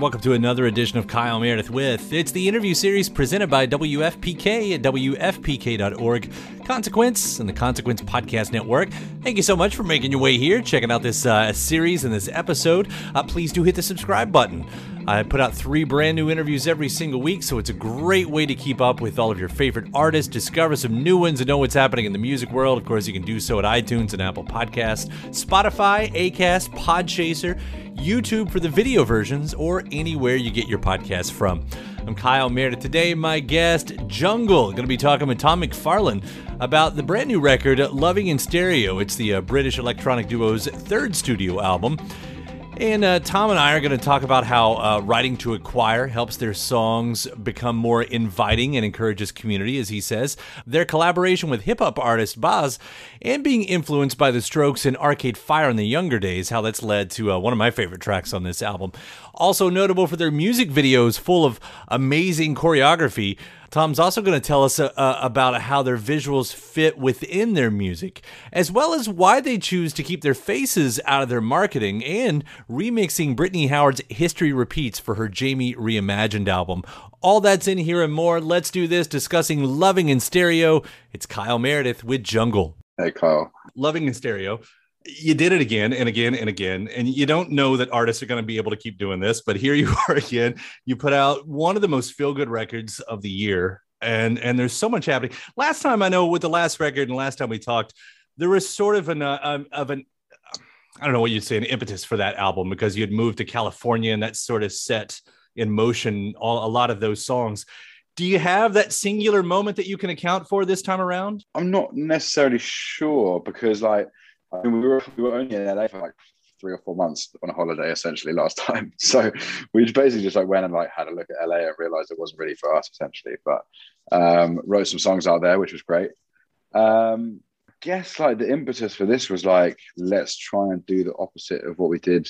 Welcome to another edition of Kyle Meredith with. It's the interview series presented by WFPK at WFPK.org, Consequence, and the Consequence Podcast Network. Thank you so much for making your way here, checking out this uh, series and this episode. Uh, please do hit the subscribe button. I put out three brand new interviews every single week, so it's a great way to keep up with all of your favorite artists, discover some new ones, and know what's happening in the music world. Of course, you can do so at iTunes and Apple Podcasts, Spotify, Acast, Podchaser. YouTube for the video versions, or anywhere you get your podcasts from. I'm Kyle Meredith. Today, my guest, Jungle, going to be talking with Tom McFarland about the brand new record, Loving in Stereo. It's the uh, British electronic duo's third studio album. And uh, Tom and I are going to talk about how uh, writing to a choir helps their songs become more inviting and encourages community, as he says. Their collaboration with hip hop artist Bas, and being influenced by the Strokes and Arcade Fire in the younger days, how that's led to uh, one of my favorite tracks on this album. Also notable for their music videos full of amazing choreography. Tom's also going to tell us uh, uh, about how their visuals fit within their music, as well as why they choose to keep their faces out of their marketing and remixing Brittany Howard's History Repeats for her Jaime Reimagined album. All that's in here and more. Let's do this discussing Loving in Stereo. It's Kyle Meredith with Jungle. Hey, Kyle. Loving in Stereo. You did it again and again and again and you don't know that artists are going to be able to keep doing this but here you are again. You put out one of the most feel good records of the year and and there's so much happening. Last time i know with the last record and last time we talked there was sort of an uh, um, of an i don't know what you'd say an impetus for that album because you had moved to california and that sort of set in motion all, a lot of those songs do you have that singular moment that you can account for this time around i'm not necessarily sure because like I mean, we were we were only in LA for like three or four months on a holiday essentially last time. So we basically just like went and like had a look at LA and realized it wasn't really for us essentially. But um, wrote some songs out there, which was great. Um, guess like the impetus for this was like let's try and do the opposite of what we did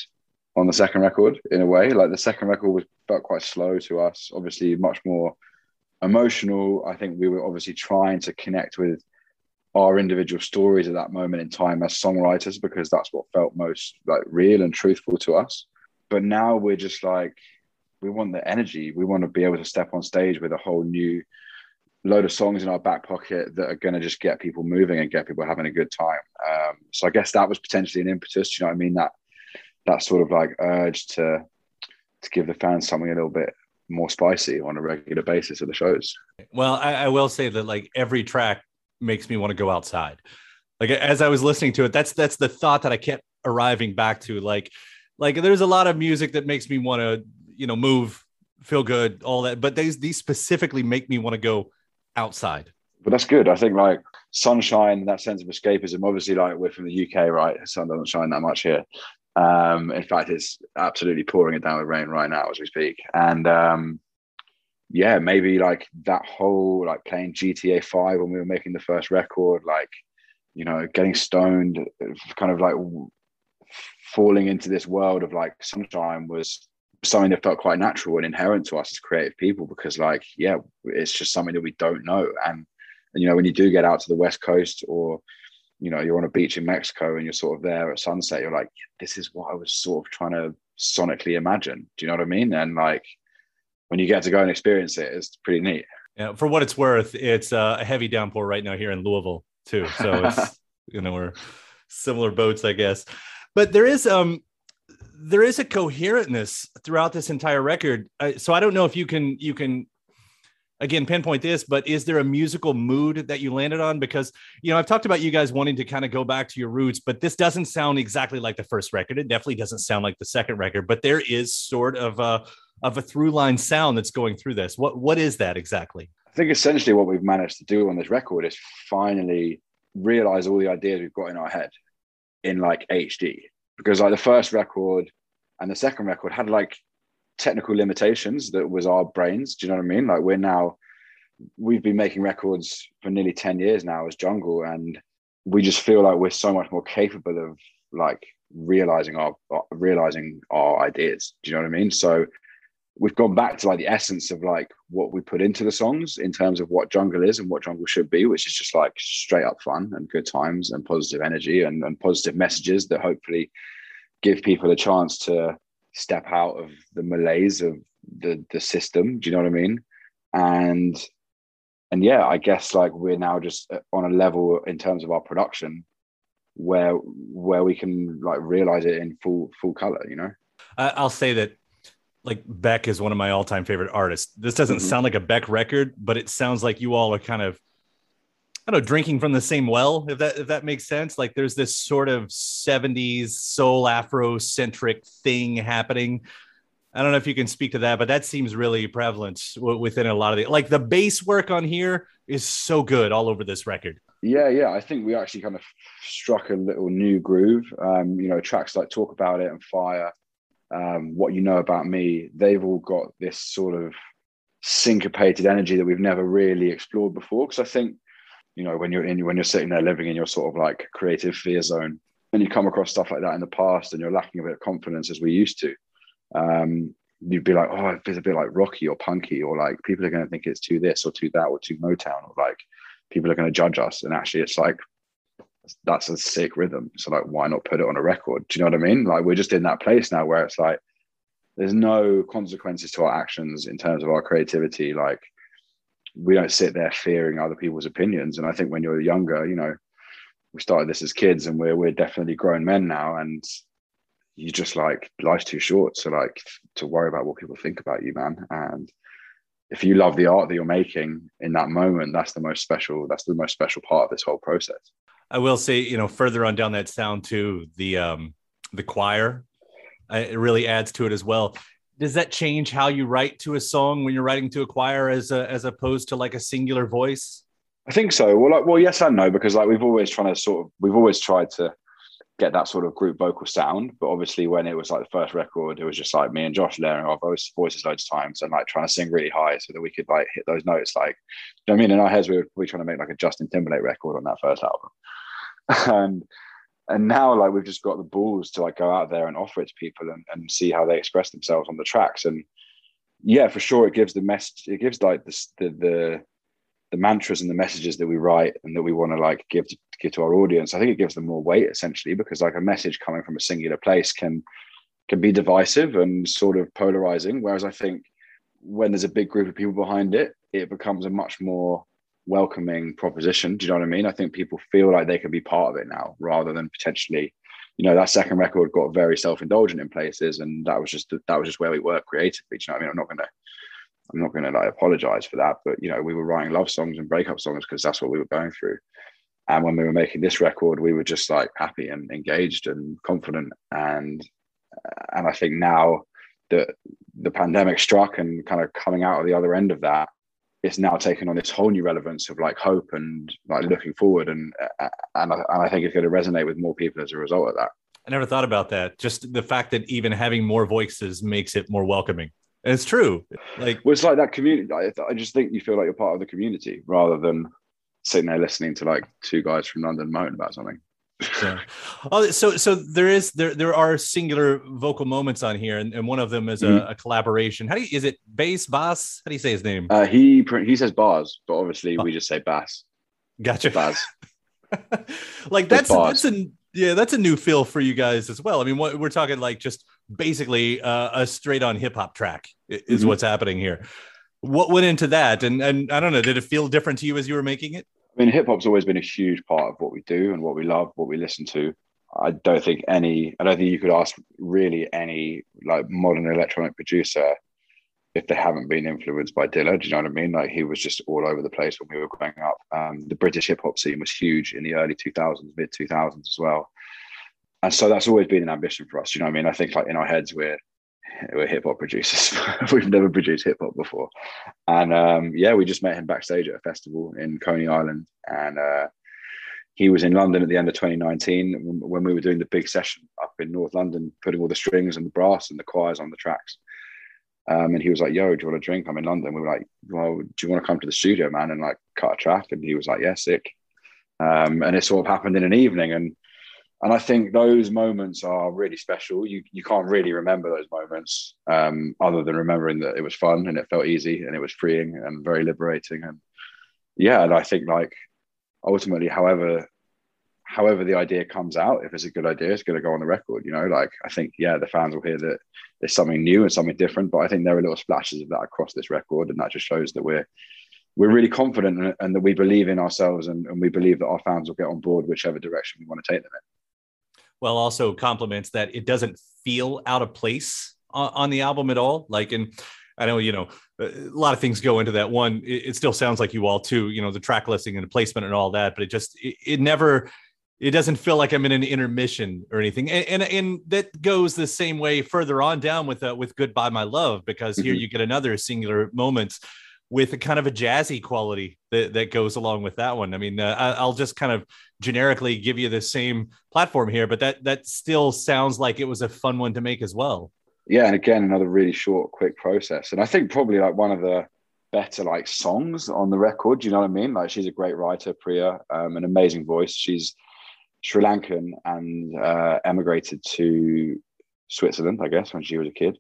on the second record in a way. Like the second record was felt quite slow to us, obviously much more emotional. I think we were obviously trying to connect with our individual stories at that moment in time as songwriters because that's what felt most like real and truthful to us. But now we're just like we want the energy. We want to be able to step on stage with a whole new load of songs in our back pocket that are going to just get people moving and get people having a good time. Um, so i guess that was potentially an impetus you know what i mean? That that sort of like urge to to give the fans something a little bit more spicy on a regular basis at the shows well I, I will say that like every track makes me want to go outside. Like as I was listening to it, that's that's the thought that I kept arriving back to. Like, like there's a lot of music that makes me want to, you know, move, feel good, all that. But these these specifically make me want to go outside. But that's good. I think like sunshine, that sense of escapism. Obviously, like we're from the UK, right? Sun doesn't shine that much here. Um, in fact, it's absolutely pouring it down with rain right now as we speak. And um, yeah, maybe like that whole like playing GTA 5 when we were making the first record, like, you know, getting stoned, kind of like falling into this world of like sunshine was something that felt quite natural and inherent to us as creative people because like yeah it's just something that we don't know and, and you know when you do get out to the west coast or you know you're on a beach in mexico and you're sort of there at sunset you're like this is what i was sort of trying to sonically imagine. Do you know what i mean? And like when you get to go and experience it it's pretty neat. Yeah for what it's worth it's uh, a heavy downpour right now here in louisville too. So it's you know we're similar boats i guess. But there is um there is a coherentness throughout this entire record. Uh, so I don't know if you can you can again pinpoint this, but is there a musical mood that you landed on? Because you know I've talked about you guys wanting to kind of go back to your roots, but this doesn't sound exactly like the first record. It definitely doesn't sound like the second record, but there is sort of a of a through line sound that's going through this. What what is that exactly? I think essentially what we've managed to do on this record is finally realize all the ideas we've got in our head in like HD because like the first record and the second record had like technical limitations that was our brains. Do you know what I mean? Like we're now we've been making records for nearly 10 years now as jungle and we just feel like we're so much more capable of like realizing our realizing our ideas do you know what i mean so we've gone back to like the essence of like what we put into the songs in terms of what jungle is and what jungle should be which is just like straight up fun and good times and positive energy and, and positive messages that hopefully give people a chance to step out of the malaise of the the system do you know what i mean and and yeah i guess like we're now just on a level in terms of our production where where we can like realize it in full full color you know i'll say that like Beck is one of my all-time favorite artists. This doesn't mm-hmm. sound like a Beck record, but it sounds like you all are kind of Don't know, drinking from the same well, if that if that makes sense. Like there's this sort of 70s soul afro centric thing happening. I don't know if you can speak to that, but that seems really prevalent within a lot of the like the bass work on here is so good all over this record. Yeah, yeah. I think we actually kind of struck a little new groove. Um, you know, tracks like Talk About It and Fire um, what you know about me, they've all got this sort of syncopated energy that we've never really explored before. Because I think, you know, when you're in when you're sitting there living in your sort of like creative fear zone, and you come across stuff like that in the past, and you're lacking a bit of confidence as we used to, um, you'd be like, oh, it's a bit like rocky or punky, or like people are going to think it's too this or too that or too Motown, or like people are going to judge us. And actually, it's like that's a sick rhythm. So like, why not put it on a record? Do you know what I mean? Like we're just in that place now where it's like there's no consequences to our actions in terms of our creativity. Like we don't sit there fearing other people's opinions. And I think when you're younger, you know, we started this as kids and we're we're definitely grown men now and you just like life's too short. to like to worry about what people think about you, man. And if you love the art that you're making in that moment, that's the most special, that's the most special part of this whole process. I will say, you know, further on down that sound to the um the choir, it really adds to it as well. Does that change how you write to a song when you're writing to a choir as a, as opposed to like a singular voice? I think so. Well, like, well, yes and no, because like we've always trying to sort of we've always tried to get that sort of group vocal sound. But obviously, when it was like the first record, it was just like me and Josh layering our voice, voices loads of times and like trying to sing really high so that we could like hit those notes. Like, you know I mean? In our heads, we were, we trying to make like a Justin Timberlake record on that first album. and and now like we've just got the balls to like go out there and offer it to people and, and see how they express themselves on the tracks. And yeah for sure it gives the message it gives like the the the mantras and the messages that we write and that we want to like give to give to our audience i think it gives them more weight essentially because like a message coming from a singular place can can be divisive and sort of polarizing. Whereas i think when there's a big group of people behind it it becomes a much more welcoming proposition. Do you know what I mean? I think people feel like they can be part of it now rather than potentially, you know, that second record got very self-indulgent in places, and that was just that was just where we were creatively. Do you know what I mean? I'm not gonna I'm not gonna like apologize for that, but you know, we were writing love songs and breakup songs because that's what we were going through. And when we were making this record, we were just like happy and engaged and confident. And and I think now that the pandemic struck and kind of coming out of the other end of that, it's now taken on this whole new relevance of like hope and like looking forward and uh, and I, and I think it's going to resonate with more people as a result of that. I never thought about that. Just the fact that even having more voices makes it more welcoming. And it's true. Like well, it's like that community. I, I just think you feel like you're part of the community rather than sitting there listening to like two guys from London moan about something. Yeah. Oh, so so there is there there are singular vocal moments on here, and, and one of them is a, mm-hmm. a collaboration. How do you is it bass bass? How do you say his name? Uh, he he says bars, but obviously oh. we just say bass. Gotcha. Bass. like that's that's a yeah that's a new feel for you guys as well. I mean, what, we're talking like just basically uh, a straight on hip hop track is mm-hmm. what's happening here. What went into that, and and I don't know, did it feel different to you as you were making it? I mean, hip hop's always been a huge part of what we do and what we love, what we listen to. I don't think any, I don't think you could ask really any like modern electronic producer if they haven't been influenced by Dilla. Do you know what I mean? Like he was just all over the place when we were growing up. Um, the British hip hop scene was huge in the early 2000s, mid 2000s as well. And so that's always been an ambition for us. You know what I mean? I think like in our heads, we're we're hip hop producers. We've never produced hip hop before, and um, yeah, we just met him backstage at a festival in Coney Island, and uh, he was in London at the end of 2019 when we were doing the big session up in North London, putting all the strings and the brass and the choirs on the tracks. Um, and he was like, "Yo, do you want a drink? I'm in London." We were like, "Well, do you want to come to the studio, man, and like cut a track?" And he was like, "Yeah, sick." Um, and it sort of happened in an evening, and and I think those moments are really special. You you can't really remember those moments um, other than remembering that it was fun and it felt easy and it was freeing and very liberating. And yeah, and I think like ultimately, however however the idea comes out, if it's a good idea, it's going to go on the record. You know, like I think yeah, the fans will hear that there's something new and something different. But I think there are little splashes of that across this record, and that just shows that we're we're really confident and that we believe in ourselves and, and we believe that our fans will get on board whichever direction we want to take them in well also compliments that it doesn't feel out of place on, on the album at all like and I know, you know, a lot of things go into that. One, it, it, still sounds like you all too, you know, the track listing and the placement and all that, but it just, it, it never, it doesn't feel like I'm in an intermission or anything. And, and, and that goes the same way further on down with, uh, with Goodbye My Love, because here mm-hmm. you get another singular moments with a kind of a jazzy quality that, that goes along with that one. I mean, uh, I, will just kind of generically give you the same platform here, but that that still sounds like it was a fun one to make as well. Yeah, and again, another really short, quick process, and I think probably like one of the better like songs on the record. You know what I mean? Like she's a great writer, Priya, um, an amazing voice. She's Sri Lankan and uh, emigrated to Switzerland, I guess, when she was a kid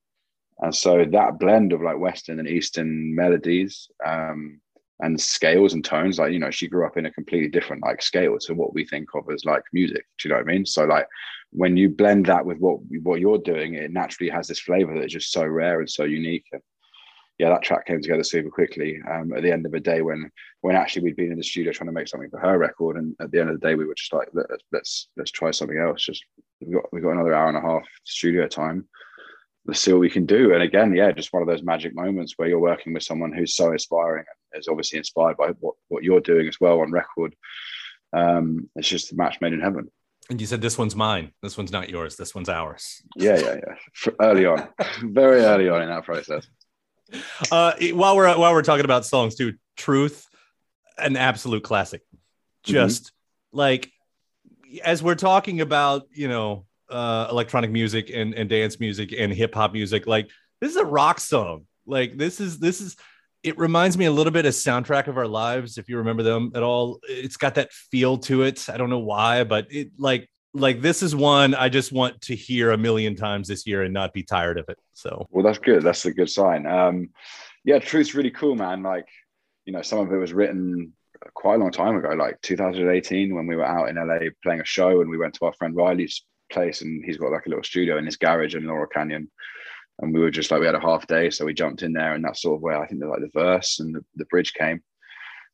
and so that blend of like Western and Eastern melodies um, and scales and tones, like, you know, she grew up in a completely different like scale to what we think of as like music. Do you know what I mean? So like when you blend that with what what you're doing, it naturally has this flavor that's just so rare and so unique. And yeah, that track came together super quickly. Um, at the end of the day, when when actually we'd been in the studio trying to make something for her record, and at the end of the day, we were just like, let's let's, let's try something else. Just we got we got another hour and a half studio time let's see what we can do. And again, yeah, just one of those magic moments where you're working with someone who's so inspiring and is obviously inspired by what, what you're doing as well on record. Um, it's just a match made in heaven. And you said this one's mine. This one's not yours. This one's ours. Yeah, yeah, yeah. For early on, very early on in that process. Uh, while we're while we're talking about songs too, "Truth," an absolute classic. Mm-hmm. Just mm-hmm. like as we're talking about, you know, uh, electronic music and, and dance music and hip hop music. Like this is a rock song. Like this is this is it reminds me a little bit of soundtrack of our lives if you remember them at all. It's got that feel to it. I don't know why but it like like this is one i just want to hear a million times this year and not be tired of it so. Well that's good. That's a good sign. Um yeah truth's really cool man. Like you know some of it was written quite a long time ago like 2018 when we were out in la playing a show and we went to our friend riley's place and he's got like a little studio in his garage in Laurel Canyon. And we were just like, we had a half day. So we jumped in there and that's sort of where I think the, like the verse and the, the bridge came.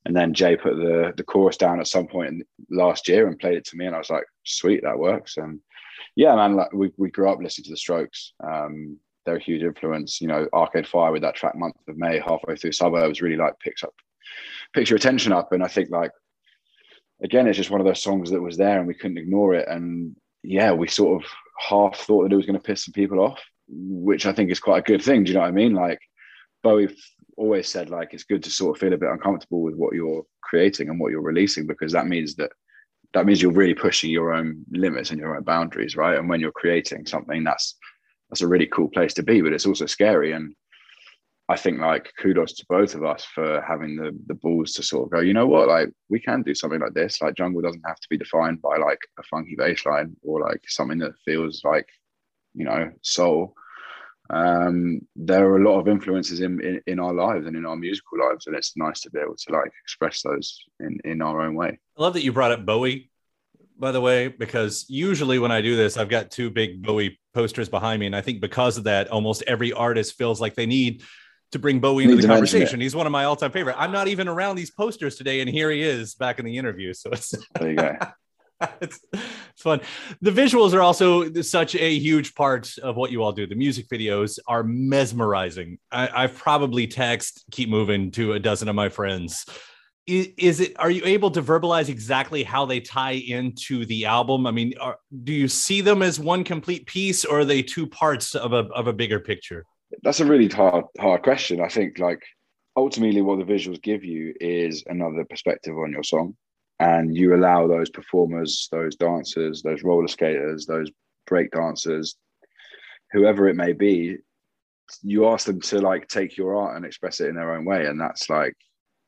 And then Jay put the, the chorus down at some point in last year and played it to me. And I was like, sweet, that works. And yeah, man, like we, we grew up listening to the strokes. Um, they're a huge influence. You know, Arcade Fire with that track Month of May, halfway through Suburbs really like picks up, picks your attention up. And I think like, again, it's just one of those songs that was there and we couldn't ignore it. And yeah, we sort of half thought that it was going to piss some people off, which I think is quite a good thing. Do you know what I mean? Like Bowie always said, like it's good to sort of feel a bit uncomfortable with what you're creating and what you're releasing because that means that that means you're really pushing your own limits and your own boundaries, right? And when you're creating something, that's that's a really cool place to be, but it's also scary. And I think like kudos to both of us for having the the balls to sort of go, you know what, like we can do something like this. Like jungle doesn't have to be defined by like a funky bass line or like something that feels like, you know, soul. Um, there are a lot of influences in, in, in our lives and in our musical lives, and it's nice to be able to like express those in in our own way. I love that you brought up Bowie, by the way, because usually when I do this, I've got two big Bowie posters behind me, and I think because of that, almost every artist feels like they need to bring Bowie into the conversation. He's one of my all-time favorite. I'm not even around these posters today, and here he is back in the interview. So it's there you go. it's, it's fun. The visuals are also such a huge part of what you all do. The music videos are mesmerizing. I, I've probably text "Keep Moving" to a dozen of my friends. Is, is, it? Are you able to verbalize exactly how they tie into the album? I mean, are, do you see them as one complete piece, or are they two parts of a of a bigger picture? That's a really hard hard question. I think like ultimately what the visuals give you is another perspective on your song and you allow those performers, those dancers, those roller skaters, those break dancers, whoever it may be, you ask them to like take your art and express it in their own way. And that's like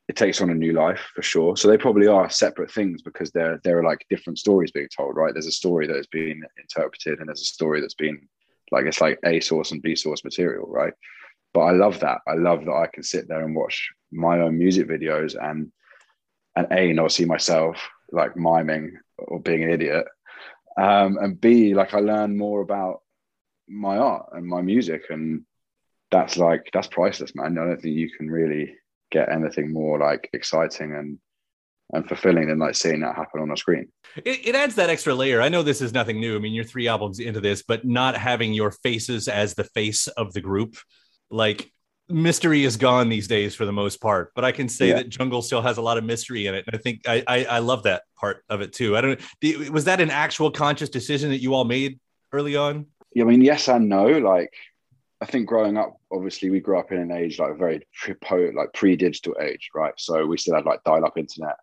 it takes on a new life for sure. So they probably are separate things because there there are like different stories being told, right? There's a story that has been interpreted and there's a story that's been like it's like A source and B source material, right? But I love that. I love that I can sit there and watch my own music videos and and A not see myself like miming or being an idiot. Um, and B, like I learn more about my art and my music and that's like that's priceless, man. I don't think you can really get anything more like exciting and and fulfilling than like seeing that happen on a screen. It, it, adds that extra layer. I know this is nothing new. I mean, you're three albums into this, but not having your faces as the face of the group, like mystery is gone these days for the most part. But I can say yeah. that Jungle still has a lot of mystery in it, and I think I, I, I love that part of it too. I don't. Was that an actual conscious decision that you all made early on? Yeah, I mean, yes and no. Like I think growing up, obviously, we grew up in an age like a very pre like pre-digital age, right? So we still had like dial-up internet,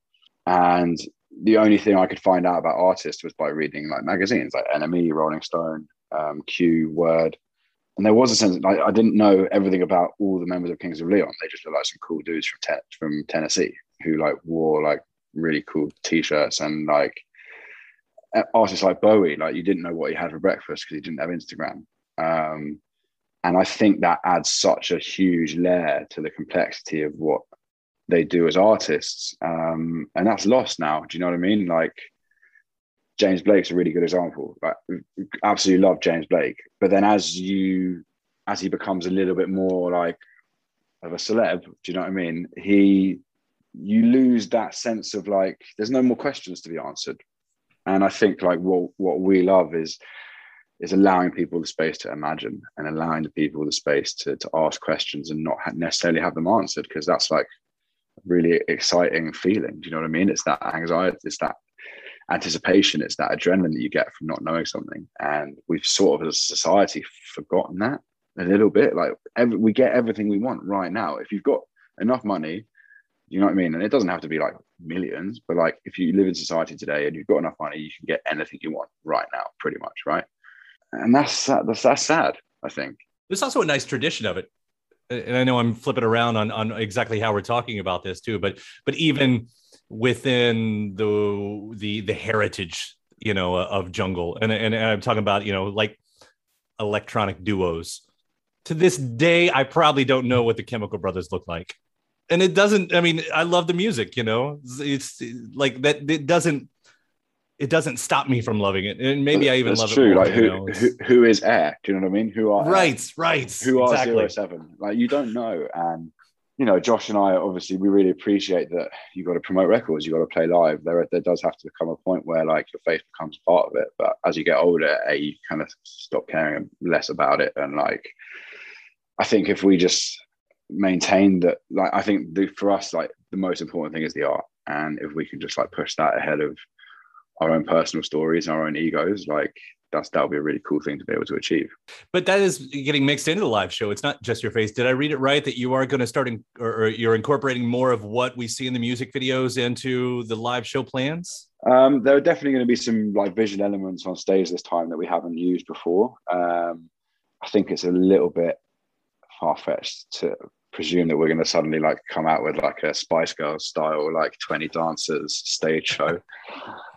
and the only thing I could find out about artists was by reading like magazines like NME, Rolling Stone, um, Q, Word. And there was a sense I, I didn't know everything about all the members of Kings of Leon. They just looked like some cool dudes from te- from Tennessee who like wore like really cool t-shirts and like artists like Bowie. Like you didn't know what he had for breakfast because he didn't have Instagram. Um, and I think that adds such a huge layer to the complexity of what they do as artists. Um, and that's lost now. Do you know what I mean? Like James Blake's a really good example. Like absolutely love James Blake. But then as you as he becomes a little bit more like of a celeb, do you know what I mean? He you lose that sense of like there's no more questions to be answered. And I think like what what we love is is allowing people the space to imagine and allowing the people the space to, to ask questions and not necessarily have them answered because that's like really exciting feeling. Do you know what I mean? It's that anxiety, it's that anticipation, it's that adrenaline that you get from not knowing something. And we've sort of as a society forgotten that a little bit. Like every, we get everything we want right now. If you've got enough money, you know what I mean? And it doesn't have to be like millions, but like if you live in society today and you've got enough money, you can get anything you want right now, pretty much, right? And that's that's, that's sad, I think. There's also a nice tradition of it and I know I'm flipping around on on exactly how we're talking about this too, but but even within the the the heritage, you know, uh, of jungle, and and, and I'm talking about you know like electronic duos. To this day, I probably don't know what the Chemical Brothers look like, and it doesn't. I mean, I love the music, you know. It's, it's like that. It doesn't it doesn't stop me from loving it. And maybe I even That's love true. it. More, like who, know? who who is Air? Do you know what I mean? Who are right, Air? right. Who are exactly. zero seven? Like you don't know. And you know, Josh and I obviously we really appreciate that you got to promote records, you got to play live. There there does have to come a point where like your face becomes part of it. But as you get older, a, you kind of stop caring less about it. And like I think if we just maintain that like I think the, for us like the most important thing is the art. And if we can just like push that ahead of our own personal stories and our own egos, like that's that'll be a really cool thing to be able to achieve. But that is getting mixed into the live show. It's not just your face. Did I read it right that you are going to start in, or, or, you're incorporating more of what we see in the music videos into the live show plans? Um, there are definitely going to be some like visual elements on stage this time that we haven't used before. Um, I think it's a little bit far fetched to presume that we're going to suddenly like come out with like a Spice Girls style, like 20 dancers stage show.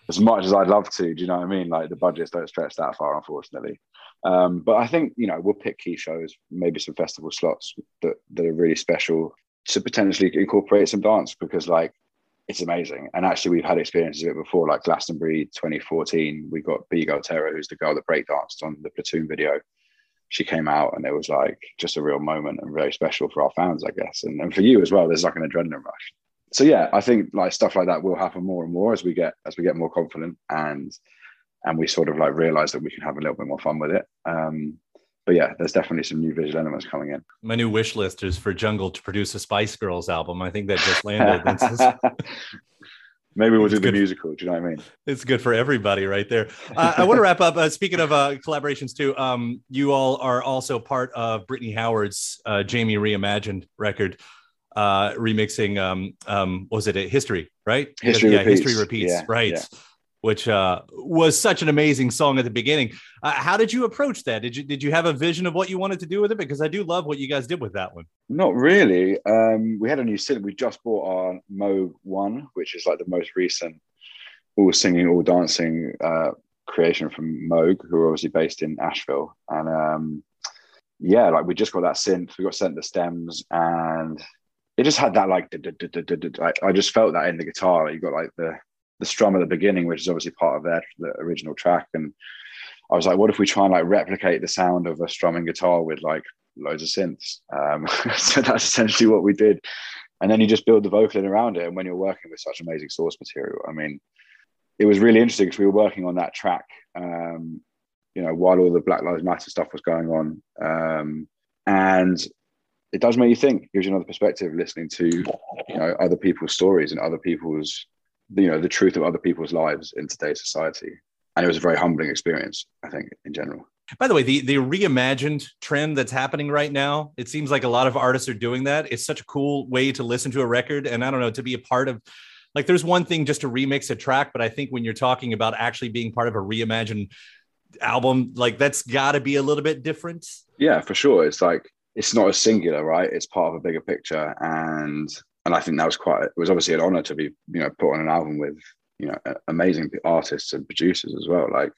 As much as I'd love to, do you know what I mean? Like the budgets don't stretch that far, unfortunately. Um, but I think you know we'll pick key shows, maybe some festival slots that that are really special to potentially incorporate some dance because like it's amazing. And actually, we've had experiences of it before, like Glastonbury 2014. We got B Girl Terra, who's the girl that breakdanced on the Platoon video. She came out, and it was like just a real moment and very special for our fans, I guess, and, and for you as well. There's like an adrenaline rush. So yeah, I think like stuff like that will happen more and more as we get as we get more confident and and we sort of like realize that we can have a little bit more fun with it. Um, but yeah, there's definitely some new visual elements coming in. My new wish list is for Jungle to produce a Spice Girls album. I think that just landed. Maybe we'll it's do the musical. Do you know what I mean? It's good for everybody, right there. Uh, I want to wrap up. Uh, speaking of uh, collaborations, too, um, you all are also part of Brittany Howard's uh, Jaime Reimagined record, uh, remixing. Um, um, was it a History? Right? History yeah, repeats. History repeats. Yeah, right. yeah which uh, was such an amazing song at the beginning. Uh, how did you approach that? Did you did you have a vision of what you wanted to do with it? Because I do love what you guys did with that one. Not really. Um, we had a new synth. We just bought our Moog One, which is like the most recent all singing, all dancing uh, creation from Moog, who are obviously based in Asheville. And um, yeah, like we just got that synth. We got sent the stems, and it just had that like. I just felt that in the guitar. You got like the the strum at the beginning, which is obviously part of their the original track. And I was like, what if we try and like replicate the sound of a strumming guitar with like loads of synths? Um, so that's essentially what we did. And then you just build the vocal in around it. And when you're working with such amazing source material, I mean, it was really interesting because we were working on that track, um, you know, while all the Black Lives Matter stuff was going on. Um, and it does make you think, gives you another perspective listening to, you know, other people's stories and other people's you know the truth of other people's lives in today's society. And it was a very humbling experience i think in general. By the way the the reimagined trend that's happening right now it seems like a lot of artists are doing that. It's such a cool way to listen to a record. And i don't know to be a part of like there's one thing just to remix a track but i think when you're talking about actually being part of a reimagined album like that's got to be a little bit different. Yeah for sure. It's like it's not a singular right? It's part of a bigger picture. And and I think that was quite it was obviously an honor to be you know put on an album with you know amazing artists and producers as well. Like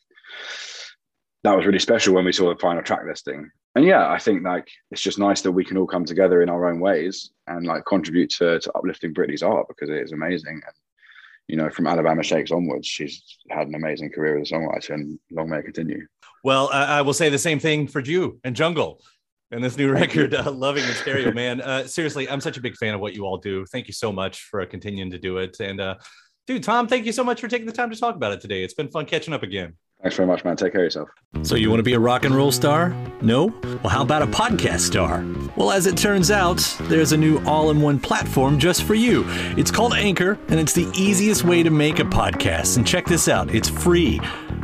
that was really special when we saw the final track listing. And yeah i think like it's just nice that we can all come together in our own ways and like contribute to, to uplifting Brittany's art because it is amazing. And you know from alabama shakes onwards she's had an amazing career as a songwriter and long may it continue. Well i will say the same thing for you and jungle and this new record, uh, "Loving the Stereo," man. Uh, seriously, I'm such a big fan of what you all do. Thank you so much for uh, continuing to do it. And uh, dude, Tom, thank you so much for taking the time to talk about it today. It's been fun catching up again. Thanks very much, man. Take care of yourself. So, you want to be a rock and roll star? No? Well, how about a podcast star? Well, as it turns out, there's a new all in one platform just for you. It's called Anchor, and it's the easiest way to make a podcast. And check this out it's free.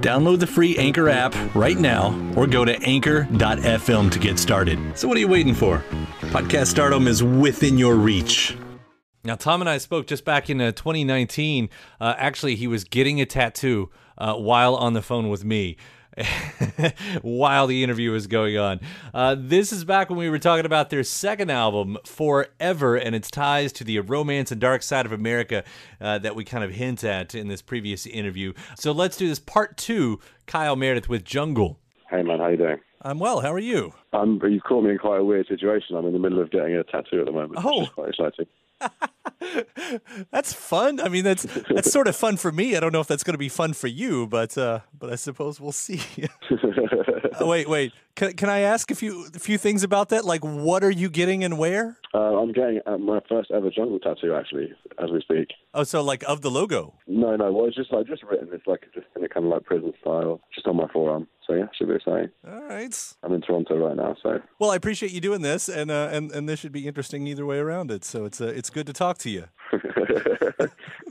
Download the free Anchor app right now or go to anchor.fm to get started. So, what are you waiting for? Podcast stardom is within your reach. Now, Tom and I spoke just back in uh, 2019. Uh, actually, he was getting a tattoo uh, while on the phone with me. while the interview was going on. Uh, this is back when we were talking about their second album, Forever, and its ties to the romance and dark side of America uh, that we kind of hint at in this previous interview. So let's do this part two. Kyle Meredith with Jungle. Hey man, how you doing? I'm well. How are you? Um, you've caught me in quite a weird situation. I'm in the middle of getting a tattoo at the moment. Oh, quite exciting. that's fun. I mean, that's that's sort of fun for me. I don't know if that's going to be fun for you, but uh, but I suppose we'll see. wait, wait. Can, can I ask a few a few things about that? Like, what are you getting and where? Uh, I'm getting uh, my first ever jungle tattoo, actually, as we speak. Oh, so like of the logo? No, no. Well, it's just like just written. It's like just in a kind of like prison style, just on my forearm. So yeah, should be exciting. All right. I'm in Toronto right now, so. Well, I appreciate you doing this, and uh, and and this should be interesting either way around it. So it's uh, it's good to talk to you. Maybe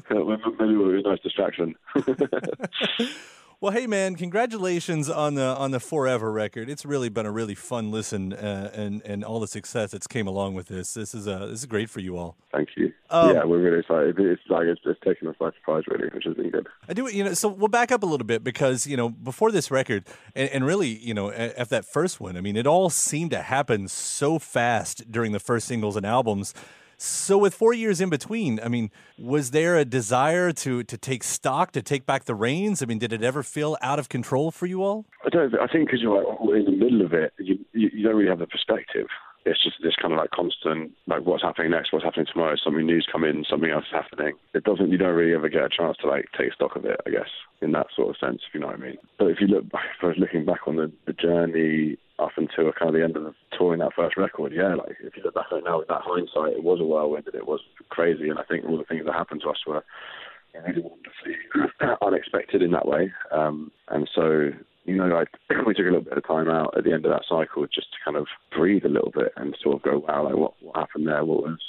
it was a nice distraction. Well, hey man, congratulations on the on the Forever record. It's really been a really fun listen, uh, and and all the success that's came along with this. This is uh, this is great for you all. Thank you. Um, yeah, we're really excited. It's like it's, it's taken us by surprise, really, which has been good. I do, you know. So we'll back up a little bit because you know before this record, and, and really, you know, at that first one, I mean, it all seemed to happen so fast during the first singles and albums. So with four years in between, I mean, was there a desire to to take stock, to take back the reins? I mean, did it ever feel out of control for you all? I don't. I think because you're like in the middle of it, you, you you don't really have the perspective. It's just this kind of like constant, like what's happening next, what's happening tomorrow, something new's come in, something else is happening. It doesn't. You don't really ever get a chance to like take stock of it. I guess in that sort of sense, if you know what I mean. But if you look, back, if I was looking back on the, the journey up until kind of the end of the touring that first record, yeah, like if you look back on it now with that hindsight, it was a whirlwind and it was crazy. And I think all the things that happened to us were really wonderfully unexpected in that way. Um, and so, you know, like we took a little bit of time out at the end of that cycle just to kind of breathe a little bit and sort of go, wow, like what, what happened there? What was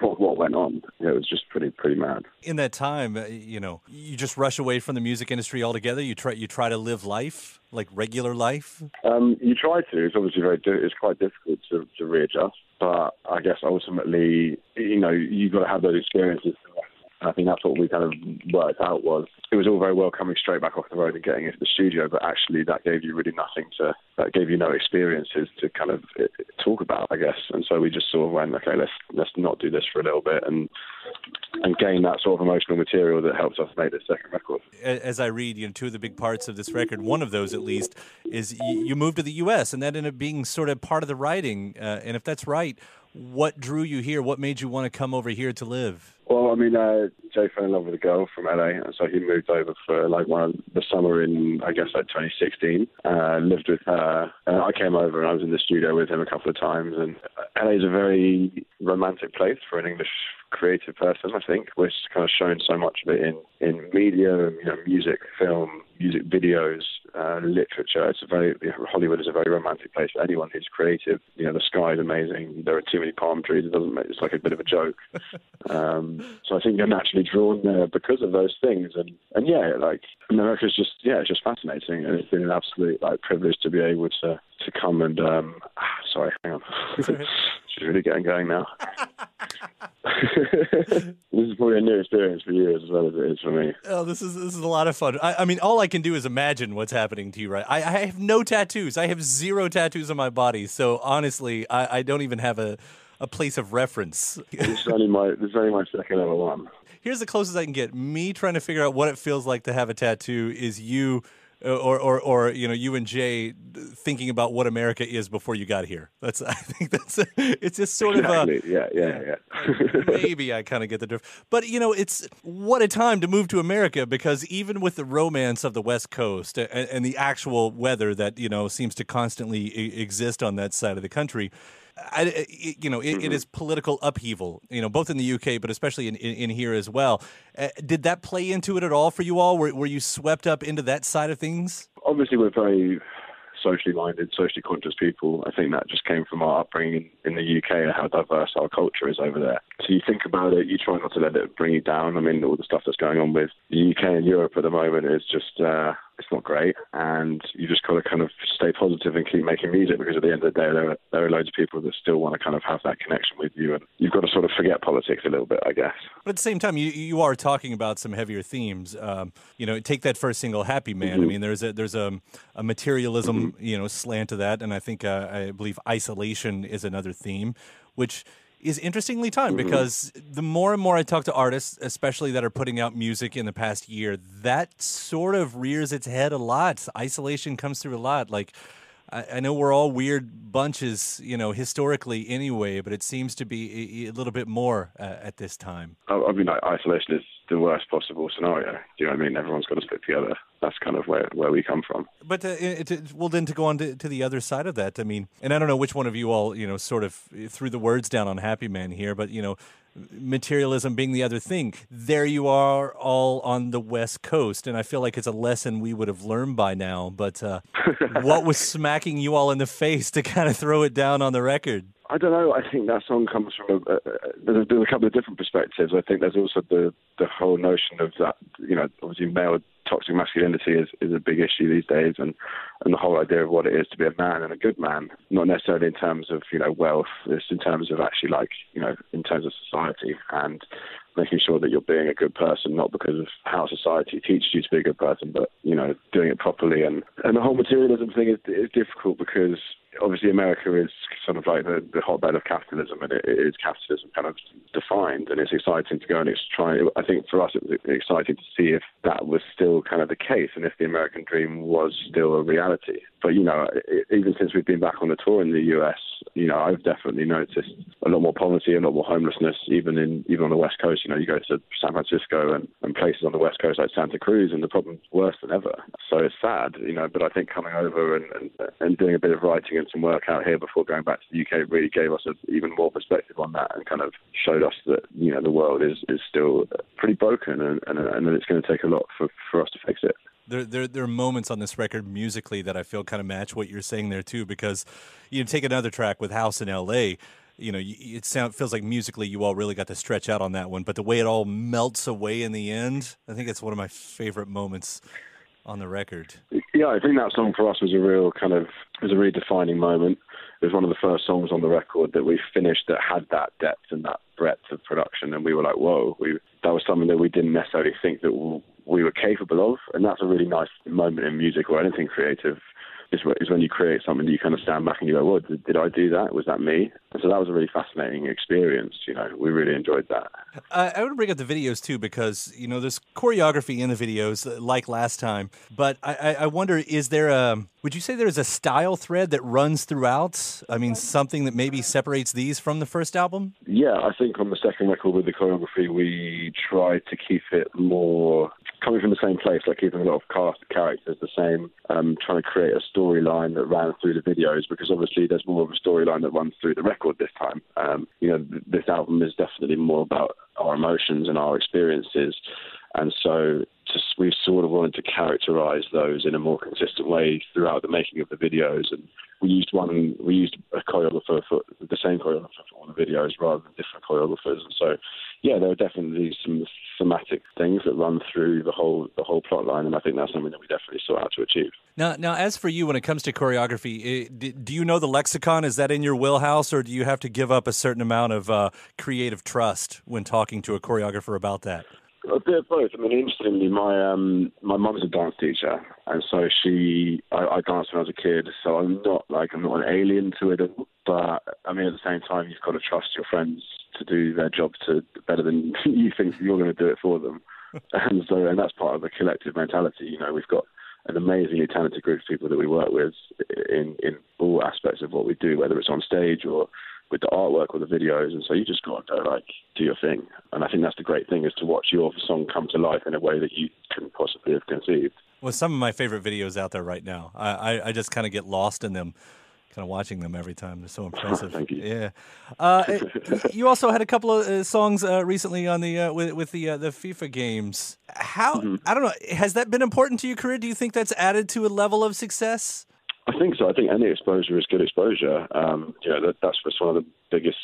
what, what went on. It was just pretty pretty mad. In that time, uh, you know, you just rush away from the music industry altogether. You try you try to live life like regular life. Um, you try to. It's obviously very. It's quite difficult to, to readjust. But I guess ultimately, you know, you've got to have those experiences. And I think that's what we kind of worked out was it was all very well coming straight back off the road and getting into the studio, but actually that gave you really nothing to, that gave you no experiences to kind of eh, talk about, I guess. And so we just sort of went, okay, let's let's not do this for a little bit and and gain that sort of emotional material that helps us make this second record. As I read, you know, two of the big parts of this record, one of those at least, is you moved to the U.S. and that ended up being sort of part of the writing. Uh, and if that's right, what drew you here? What made you want to come over here to live? Well, I mean, uh, Jay fell in love with a girl from LA, and so he moved over for like one the summer in I guess like 2016. Uh, lived with her, and I came over and I was in the studio with him a couple of times. And LA is a very romantic place for an English creative person, I think, which kind of shown so much of it in in media, you know, music, film, music videos, uh, literature. It's a very Hollywood is a very romantic place for anyone who's creative. You know, the sky is amazing. There are too many palm trees. It doesn't make it's like a bit of a joke. Um, so I think you're naturally drawn there because of those things. And and yeah, like America is just yeah, it's just fascinating, and it's been an absolute like privilege to be able to to come and um, ah, sorry, hang on, she's really getting going now. this is probably a new experience for you as well as it is for me. Oh, this is this is a lot of fun. I, I mean, all I can do is imagine what's happening to you, right? I, I, have no tattoos. I have zero tattoos on my body. So honestly, I, I don't even have a, a place of reference. this is only my this is only my second ever one. Here's the closest I can get. Me trying to figure out what it feels like to have a tattoo is you Uh, or, or, or you know, you and Jay uh, thinking about what America is before you got here. That's, I think that's, it's just sort exactly. of a, yeah, yeah, yeah. maybe I kind of get the drift, but you know, it's what a time to move to America because even with the romance of the West Coast and, and the actual weather that you know seems to constantly exist on that side of the country. I, you know, it, mm-hmm. it is political upheaval, you know, both in the UK, but especially in, in, in here as well. Uh, did that play into it at all for you all? Were, were you swept up into that side of things? Obviously, we're very socially minded, socially conscious people. I think that just came from our upbringing in the UK and how diverse our culture is over there. So you think about it, you try not to let it bring you down. I mean, all the stuff that's going on with the UK and Europe at the moment is just. Uh, it's not great, and you just got to kind of stay positive and keep making music because at the end of the day, there are, there are loads of people that still want to kind of have that connection with you, and you've got to sort of forget politics a little bit, I guess. But at the same time, you you are talking about some heavier themes. Um, you know, take that first single, "Happy Man." Mm-hmm. I mean, there's a there's a, a materialism mm-hmm. you know slant to that, and I think uh, I believe isolation is another theme, which is interestingly timed mm-hmm. because the more and more I talk to artists, especially that are putting out music in the past year, that sort of rears its head a lot. Isolation comes through a lot. Like, I, I know we're all weird bunches, you know, historically anyway, but it seems to be a, a little bit more uh, at this time. I, I mean, isolation is the worst possible scenario. Do you know what I mean? Everyone's got to stick together. That's kind of where, where we come from. But uh, it, it, well, then to go on to, to the other side of that, I mean, and I don't know which one of you all, you know, sort of threw the words down on Happy Man here, but, you know, materialism being the other thing. There you are all on the West Coast, and I feel like it's a lesson we would have learned by now. But uh, what was smacking you all in the face to kind of throw it down on the record? I don't know. I think that song comes from a, a, there's, a couple of different perspectives. I think there's also the the whole notion of that, you know, obviously male toxic masculinity is, is a big issue these days, and and the whole idea of what it is to be a man and a good man, not necessarily in terms of you know wealth, it's in terms of actually like you know in terms of society and making sure that you're being a good person, not because of how society teaches you to be a good person, but you know doing it properly. And and the whole materialism thing is is difficult because obviously America is sort of like the, the hotbed of capitalism, and it, it is capitalism kind of defined, and it's exciting to go and it's try. I think for us it was exciting to see if that was still kind of the case, and if the American dream was still a reality. But you know, even since we've been back on the tour in the US, you know, I've definitely noticed a lot more poverty, a lot more homelessness, even in even on the West Coast. You know, you go to San Francisco and, and places on the West Coast like Santa Cruz, and the problem's worse than ever. So it's sad, you know. But I think coming over and, and, and doing a bit of writing and some work out here before going back to the UK really gave us a, even more perspective on that and kind of showed us that you know the world is is still pretty broken and and, and that it's going to take a lot for for us to fix it there, there, there are moments on this record musically that I feel kind of match what you're saying there too, because you know, take another track with House in L.A. You know, it sound feels like musically you all really got to stretch out on that one, but the way it all melts away in the end, I think it's one of my favorite moments on the record. Yeah, I think that song for us was a real kind of was a really defining moment. It was one of the first songs on the record that we finished that had that depth and that breadth of production, and we were like, "Whoa!" We, that was something that we didn't necessarily think that we were capable of, and that's a really nice moment in music or anything creative is, is when you create something that you kind of stand back and you go, "Well, did, did I do that? Was that me?" And so that was a really fascinating experience. You know, we really enjoyed that. Uh, I want to bring up the videos too because you know there's choreography in the videos like last time, but I, I wonder is there a would you say there's a style thread that runs throughout? I mean, something that maybe separates these from the first album? Yeah, I think on the second record with the choreography, we tried to keep it more coming from the same place, like keeping a lot of cast characters the same, um, trying to create a storyline that ran through the videos because obviously there's more of a storyline that runs through the record this time. Um, you know, th- this album is definitely more about our emotions and our experiences, and so just, we sort of wanted to characterize those in a more consistent way throughout the making of the videos. And we used one, we used a choreographer for the same choreographer for all the videos rather than different choreographers. And so, yeah, there are definitely some thematic things that run through the whole the whole plot line, and I think that's something that we definitely sought out to achieve. Now, now, as for you, when it comes to choreography, do you know the lexicon? Is that in your wheelhouse, or do you have to give up a certain amount of uh, creative trust when talking to a choreographer about that? A bit of both. I mean, interestingly, my um, my mum's a dance teacher, and so she I, I danced when I was a kid. So I'm not like I'm not an alien to it, but I mean, at the same time, you've got to trust your friends to do their job to better than you think you're going to do it for them. and so, and that's part of the collective mentality. You know, we've got an amazingly talented group of people that we work with in in all aspects of what we do, whether it's on stage or with the artwork or the videos. And so you just got to go like do your thing. And I think that's the great thing is to watch your song come to life in a way that you can possibly have conceived. Well, some of my favorite videos out there right now. I, I, I just kind of get lost in them kind of watching them every time. They're so impressive. Thank you. Yeah. Uh, you also had a couple of uh, songs uh, recently on the uh, with, with the uh, the FIFA games. How mm-hmm. I don't know. Has that been important to your career? Do you think that's added to a level of success? I think so. I think any exposure is good exposure. Um, you know, that, that's one of the biggest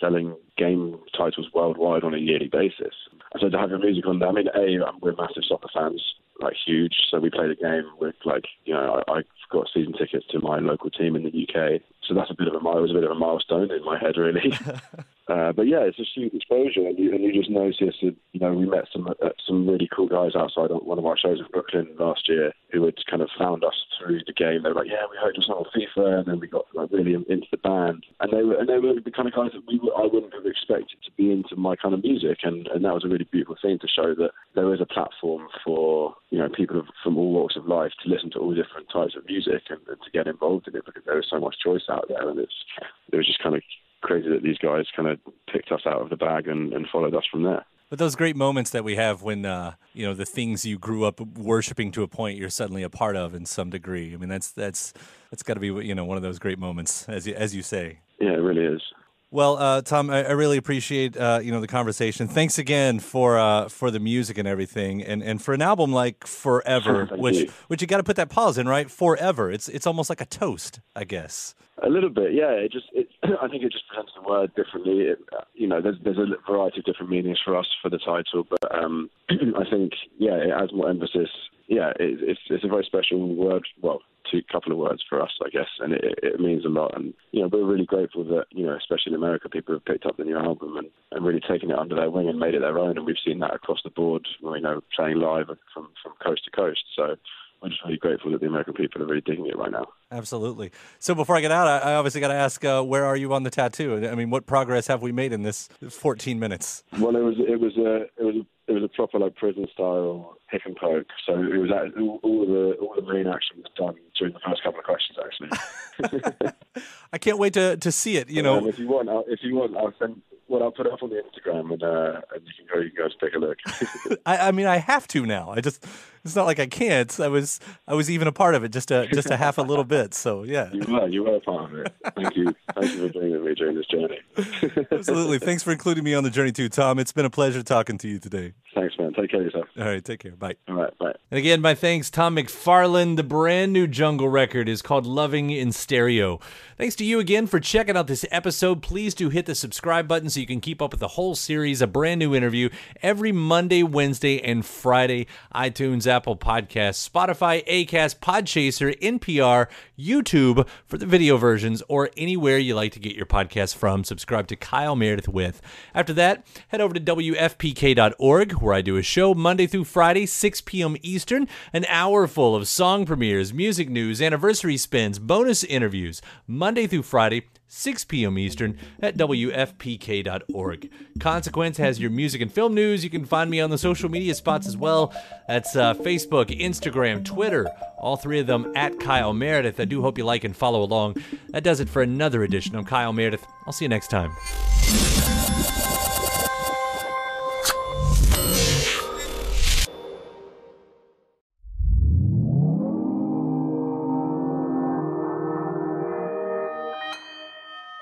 selling game titles worldwide on a yearly basis. And so to have your music on there, I mean, A, we're massive soccer fans, like huge. So we play the game with like, you know, I, I got season tickets to my local team in the UK. So that's a bit of a it was a bit of a milestone in my head, really. uh, but yeah, it's a huge exposure, and you, and you just notice that you know we met some uh, some really cool guys outside on one of our shows in Brooklyn last year who had kind of found us through the game. They were like, "Yeah, we heard song on FIFA," and then we got like really into the band, and they were and they were the kind of guys that we were, I wouldn't have expected to be into my kind of music, and and that was a really beautiful thing to show that there is a platform for you know people from all walks of life to listen to all different types of music and, and to get involved in it because there is so much choice out there, and it's it was just kind of crazy that these guys kind of picked us out of the bag and, and followed us from there. But those great moments that we have when uh, you know the things you grew up worshiping to a point you're suddenly a part of in some degree. I mean that's that's that's got to be you know one of those great moments as you, as you say. Yeah, it really is. Well, uh, Tom, I, I, really appreciate uh, you know the conversation. Thanks again for uh, for the music and everything, and, and for an album like Forever, which you. which you got to put that pause in, right? Forever. It's it's almost like a toast, I guess. A little bit, yeah. It just, it, I think it just presents the word differently. It, you know, there's there's a variety of different meanings for us for the title, but um, I think, yeah, it adds more emphasis. Yeah, it, it's it's a very special word. Well, two couple of words for us, I guess, and it, it means a lot. And you know, we're really grateful that you know, especially in America, people have picked up the new album and, and really taken it under their wing and made it their own. And we've seen that across the board. You know, playing live from from coast to coast. So we're just really grateful that the American people are really digging it right now. Absolutely. So before I get out, I, obviously got to ask, uh, where are you on the tattoo? I mean, what progress have we made in this 14 minutes? Well, it was it was a it was a, it was a proper like prison style pick and poke. So it was all, all the all the main action was done during the first couple of questions, actually. I can't wait to, to see it. You know, um, if you want, I'll, if you want, I'll send well, I'll put it up on the Instagram and uh, and you can go you can go take a look. I, I mean, I have to now. I just it's not like I can't. I was I was even a part of it, just a just a half a little bit. So yeah, you were you were a part of it. Thank you, thank you for being with me during this journey. Absolutely, thanks for including me on the journey too, Tom. It's been a pleasure talking to you today. Thanks, man. Take care of yourself. All right, take care. Bye. All right, bye. And again, my thanks, Tom McFarland. The brand new Jungle record is called Loving in Stereo. Thanks to you again for checking out this episode. Please do hit the subscribe button so you can keep up with the whole series, a brand new interview every Monday, Wednesday, and Friday. iTunes, Apple Podcasts, Spotify, Acast, Podchaser, NPR, YouTube for the video versions, or anywhere you like to get your podcasts from. Subscribe to Kyle Meredith with. After that, head over to WFPK.org where I do a show Monday through Friday, 6 p.m. Eastern, an hour full of song premieres, music news, anniversary spins, bonus interviews. Monday through Friday, 6 p.m. Eastern at WFPK.org. Consequence has your music and film news. You can find me on the social media spots as well. That's uh, Facebook, Instagram, Twitter, all three of them at Kyle Meredith. I do hope you like and follow along. That does it for another edition of Kyle Meredith. I'll see you next time.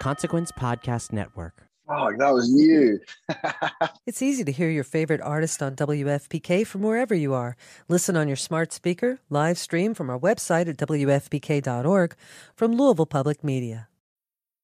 Consequence Podcast Network. Oh, that was you. it's easy to hear your favorite artist on WFPK from wherever you are. Listen on your smart speaker, live stream from our website at WFPK.org from Louisville Public Media.